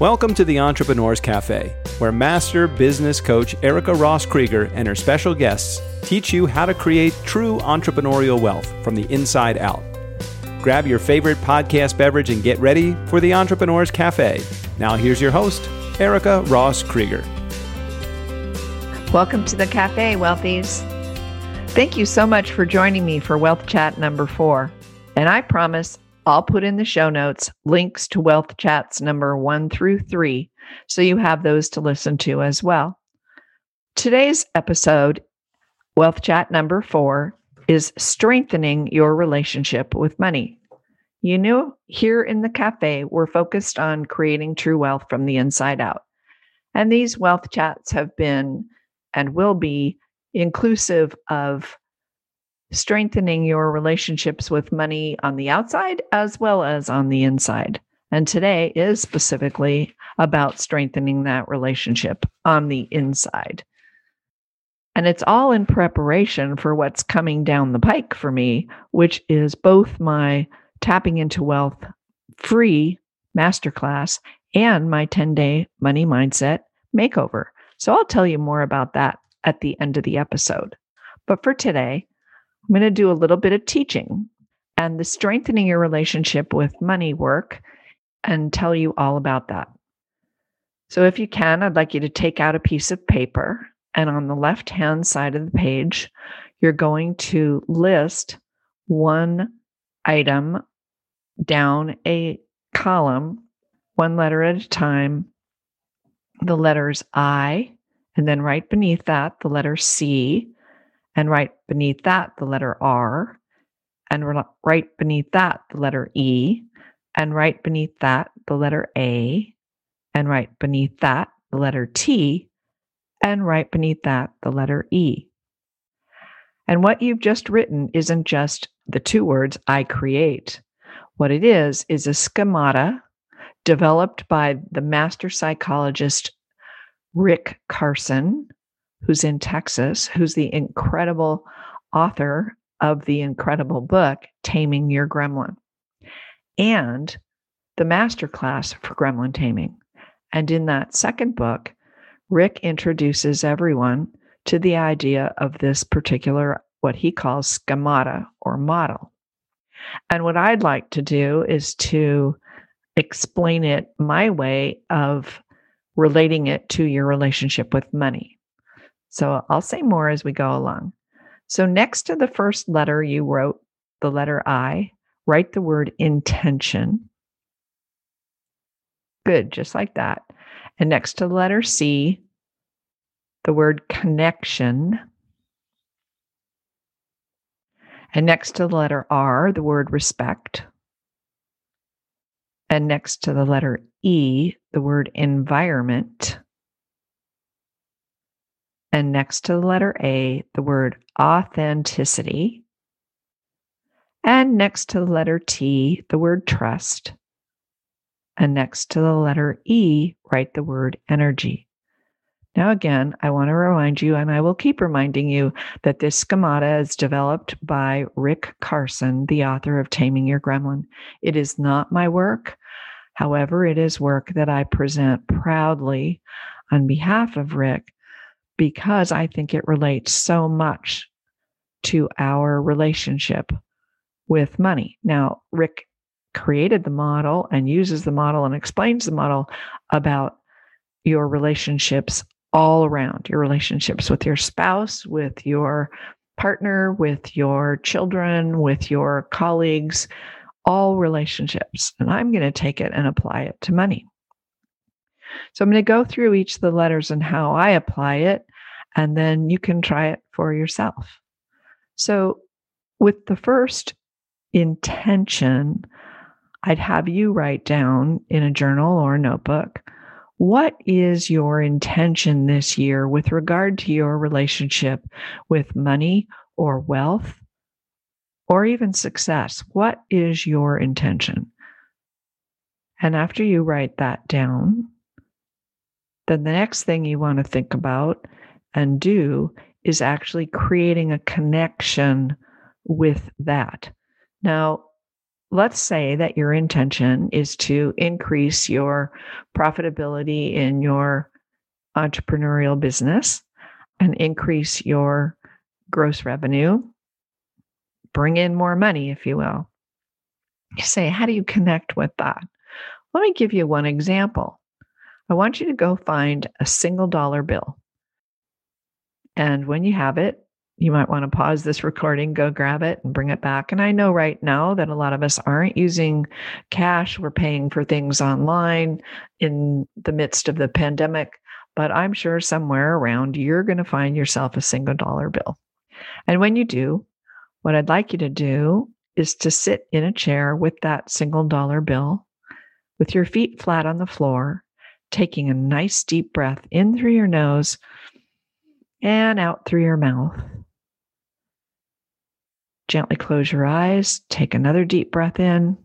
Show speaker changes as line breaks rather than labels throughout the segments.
Welcome to the Entrepreneurs Cafe, where master business coach Erica Ross Krieger and her special guests teach you how to create true entrepreneurial wealth from the inside out. Grab your favorite podcast beverage and get ready for the Entrepreneurs Cafe. Now, here's your host, Erica Ross Krieger.
Welcome to the cafe, Wealthies. Thank you so much for joining me for Wealth Chat number four. And I promise I'll put in the show notes links to Wealth Chats number one through three, so you have those to listen to as well. Today's episode, Wealth Chat number four, is strengthening your relationship with money. You know, here in the cafe, we're focused on creating true wealth from the inside out. And these wealth chats have been and will be inclusive of strengthening your relationships with money on the outside as well as on the inside. And today is specifically about strengthening that relationship on the inside. And it's all in preparation for what's coming down the pike for me, which is both my tapping into wealth free masterclass and my 10 day money mindset makeover. So I'll tell you more about that at the end of the episode. But for today, I'm going to do a little bit of teaching and the strengthening your relationship with money work and tell you all about that. So, if you can, I'd like you to take out a piece of paper and on the left hand side of the page, you're going to list one item down a column, one letter at a time, the letters I, and then right beneath that, the letter C, and right beneath that, the letter R, and right beneath that, the letter E, and right beneath that, the letter A, and right beneath that, the letter T, and right beneath that, the letter E. And what you've just written isn't just the two words, I create. What it is, is a schemata developed by the master psychologist Rick Carson, who's in Texas, who's the incredible author of the incredible book, Taming Your Gremlin, and the masterclass for gremlin taming. And in that second book, Rick introduces everyone to the idea of this particular, what he calls schemata or model. And what I'd like to do is to explain it my way of relating it to your relationship with money. So I'll say more as we go along. So next to the first letter you wrote, the letter I, write the word intention. Good, just like that. And next to the letter C, the word connection. And next to the letter R, the word respect. And next to the letter E, the word environment. And next to the letter A, the word authenticity. And next to the letter T, the word trust. And next to the letter E, write the word energy. Now, again, I want to remind you, and I will keep reminding you, that this schemata is developed by Rick Carson, the author of Taming Your Gremlin. It is not my work. However, it is work that I present proudly on behalf of Rick because I think it relates so much to our relationship with money. Now, Rick created the model and uses the model and explains the model about your relationships all around your relationships with your spouse, with your partner, with your children, with your colleagues, all relationships. And I'm going to take it and apply it to money. So I'm going to go through each of the letters and how I apply it, and then you can try it for yourself. So, with the first intention, I'd have you write down in a journal or a notebook what is your intention this year with regard to your relationship with money or wealth or even success? What is your intention? And after you write that down, then the next thing you want to think about and do is actually creating a connection with that. Now, let's say that your intention is to increase your profitability in your entrepreneurial business and increase your gross revenue, bring in more money, if you will. You say, how do you connect with that? Let me give you one example. I want you to go find a single dollar bill. And when you have it, you might want to pause this recording, go grab it and bring it back. And I know right now that a lot of us aren't using cash. We're paying for things online in the midst of the pandemic. But I'm sure somewhere around you're going to find yourself a single dollar bill. And when you do, what I'd like you to do is to sit in a chair with that single dollar bill with your feet flat on the floor, taking a nice deep breath in through your nose and out through your mouth. Gently close your eyes, take another deep breath in,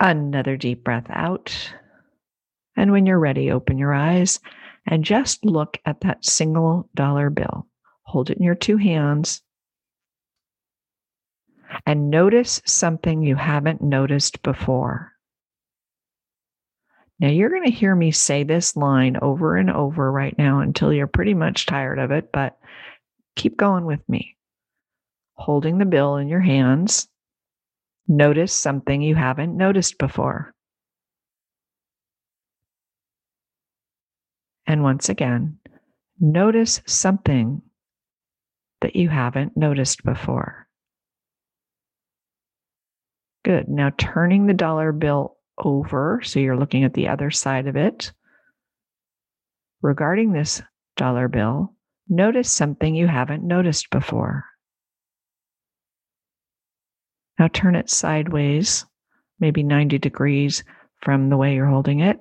another deep breath out. And when you're ready, open your eyes and just look at that single dollar bill. Hold it in your two hands and notice something you haven't noticed before. Now, you're going to hear me say this line over and over right now until you're pretty much tired of it, but keep going with me. Holding the bill in your hands, notice something you haven't noticed before. And once again, notice something that you haven't noticed before. Good. Now turning the dollar bill over. So you're looking at the other side of it. Regarding this dollar bill, notice something you haven't noticed before. Now turn it sideways, maybe 90 degrees from the way you're holding it,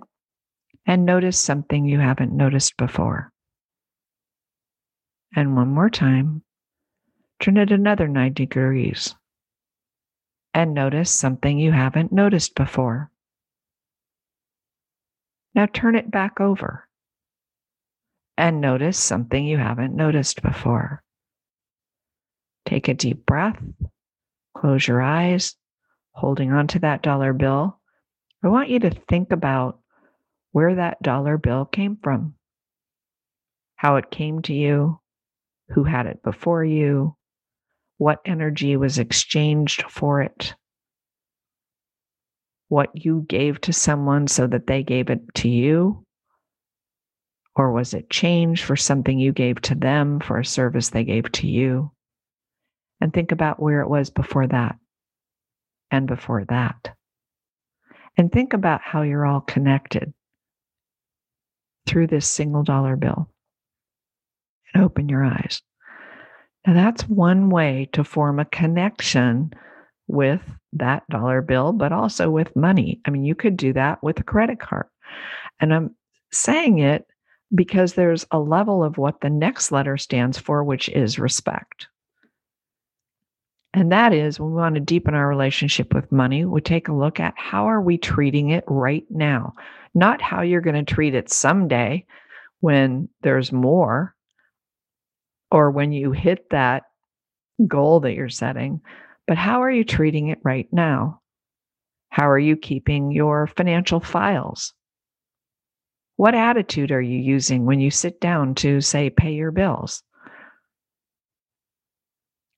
and notice something you haven't noticed before. And one more time, turn it another 90 degrees and notice something you haven't noticed before. Now turn it back over and notice something you haven't noticed before. Take a deep breath, close your eyes, holding onto that dollar bill. I want you to think about where that dollar bill came from, how it came to you, who had it before you, what energy was exchanged for it, what you gave to someone so that they gave it to you? Or was it change for something you gave to them for a service they gave to you? And think about where it was before that and before that. And think about how you're all connected through this single dollar bill. And open your eyes. Now, that's one way to form a connection with that dollar bill, but also with money. I mean, you could do that with a credit card. And I'm saying it because there's a level of what the next letter stands for, which is respect. And that is when we want to deepen our relationship with money, we take a look at how are we treating it right now, not how you're going to treat it someday when there's more or when you hit that goal that you're setting, but how are you treating it right now? How are you keeping your financial files? What attitude are you using when you sit down to, say, pay your bills?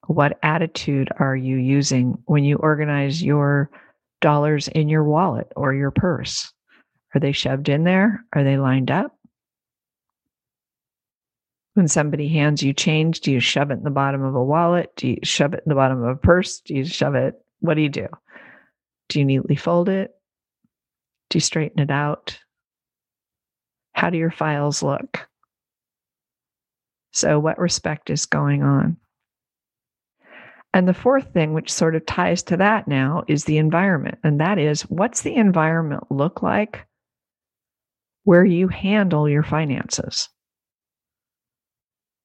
What attitude are you using when you organize your dollars in your wallet or your purse? Are they shoved in there? Are they lined up? When somebody hands you change, do you shove it in the bottom of a wallet? Do you shove it in the bottom of a purse? Do you shove it? What do you do? Do you neatly fold it? Do you straighten it out? How do your files look? So, what respect is going on? And the fourth thing, which sort of ties to that now, is the environment. And that is what's the environment look like where you handle your finances?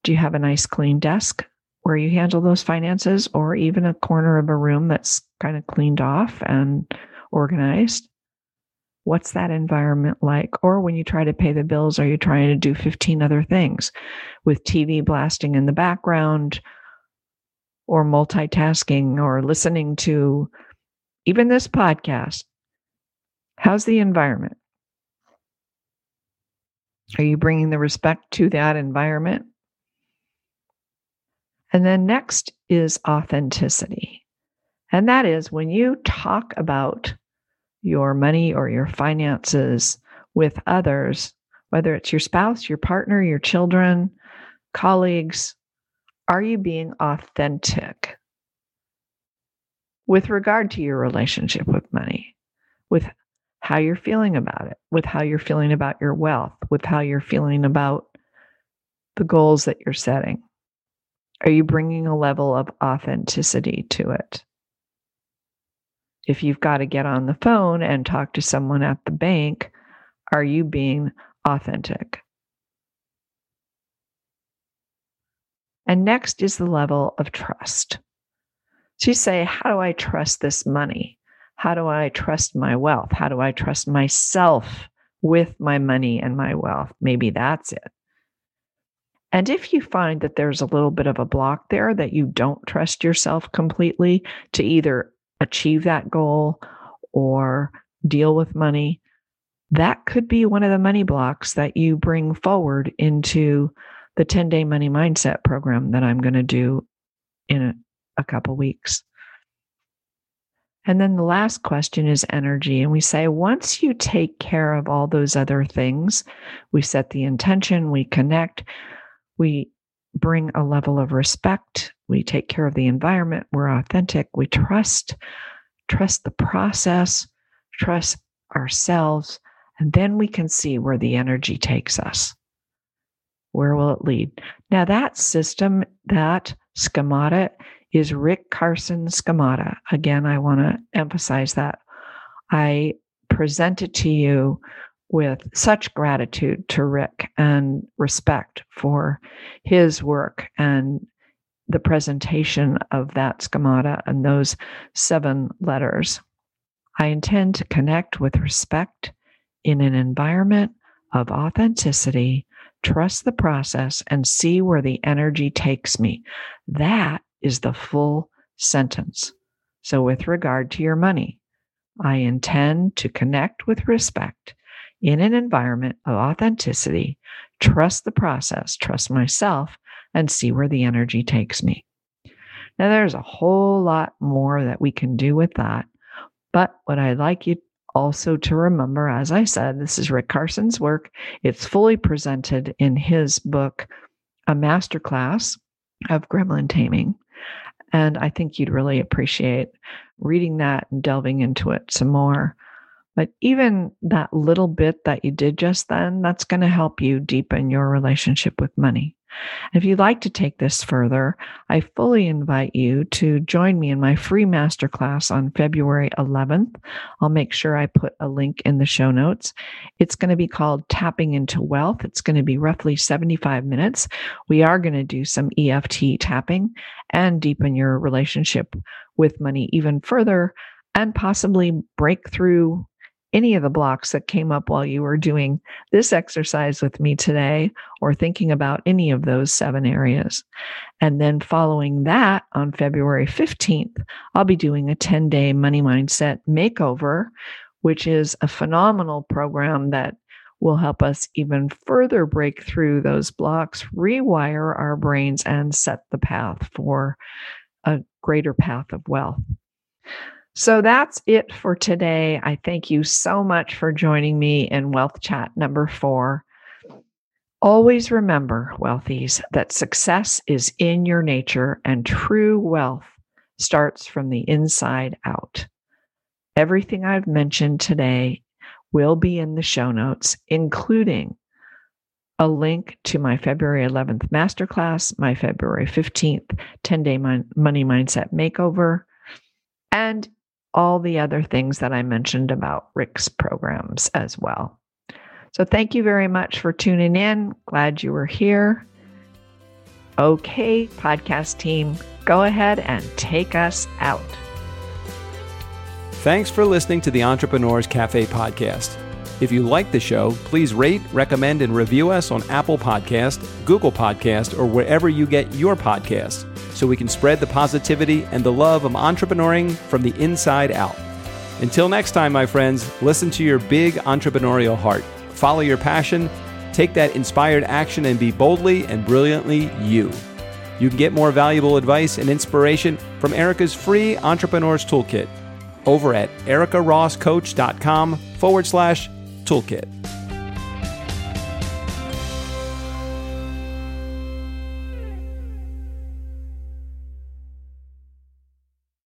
Do you have a nice clean desk where you handle those finances or even a corner of a room that's kind of cleaned off and organized? What's that environment like? Or when you try to pay the bills, are you trying to do 15 other things with TV blasting in the background or multitasking or listening to even this podcast, how's the environment? Are you bringing the respect to that environment? And then next is authenticity. And that is when you talk about your money or your finances with others, whether it's your spouse, your partner, your children, colleagues, are you being authentic with regard to your relationship with money, with how you're feeling about it, with how you're feeling about your wealth, with how you're feeling about the goals that you're setting? Are you bringing a level of authenticity to it? If you've got to get on the phone and talk to someone at the bank, are you being authentic? And next is the level of trust. So you say, How do I trust this money? How do I trust my wealth? How do I trust myself with my money and my wealth? Maybe that's it. And if you find that there's a little bit of a block there that you don't trust yourself completely to either achieve that goal or deal with money, that could be one of the money blocks that you bring forward into the 10 day money mindset program that I'm going to do in a, a couple weeks. And then the last question is energy. And we say, once you take care of all those other things, we set the intention, we connect, we bring a level of respect, we take care of the environment, we're authentic, we trust, trust the process, trust ourselves, and then we can see where the energy takes us. Where will it lead? Now, that system, that schemata is Rick Carson schemata. Again, I want to emphasize that. I present it to you with such gratitude to Rick and respect for his work and the presentation of that schemata and those seven letters. I intend to connect with respect in an environment of authenticity, trust the process, and see where the energy takes me. That is the full sentence. So, with regard to your money, I intend to connect with respect in an environment of authenticity, trust the process, trust myself, and see where the energy takes me. Now, there's a whole lot more that we can do with that. But what I'd like you also to remember, as I said, this is Rick Carson's work. It's fully presented in his book, A Masterclass of Gremlin Taming. And I think you'd really appreciate reading that and delving into it some more. But even that little bit that you did just then, that's going to help you deepen your relationship with money. If you'd like to take this further, I fully invite you to join me in my free masterclass on February 11th. I'll make sure I put a link in the show notes. It's going to be called Tapping into Wealth. It's going to be roughly 75 minutes. We are going to do some EFT tapping and deepen your relationship with money even further and possibly break through any of the blocks that came up while you were doing this exercise with me today or thinking about any of those seven areas. And then following that on February 15th, I'll be doing a 10 day money mindset makeover, which is a phenomenal program that will help us even further break through those blocks, rewire our brains, and set the path for a greater path of wealth. So that's it for today. I thank you so much for joining me in Wealth Chat number four. Always remember, wealthies, that success is in your nature and true wealth starts from the inside out. Everything I've mentioned today will be in the show notes, including a link to my February 11th masterclass, my February 15th 10 day money mindset makeover, and all the other things that I mentioned about Rick's programs as well. So, thank you very much for tuning in. Glad you were here. Okay, podcast team, go ahead and take us out.
Thanks for listening to the Entrepreneurs Cafe podcast. If you like the show, please rate, recommend, and review us on Apple Podcast, Google Podcast, or wherever you get your podcasts so we can spread the positivity and the love of entrepreneuring from the inside out. Until next time, my friends, listen to your big entrepreneurial heart. Follow your passion, take that inspired action, and be boldly and brilliantly you. You can get more valuable advice and inspiration from Erica's free Entrepreneur's Toolkit over at ericarosscoach.com forward slash toolkit.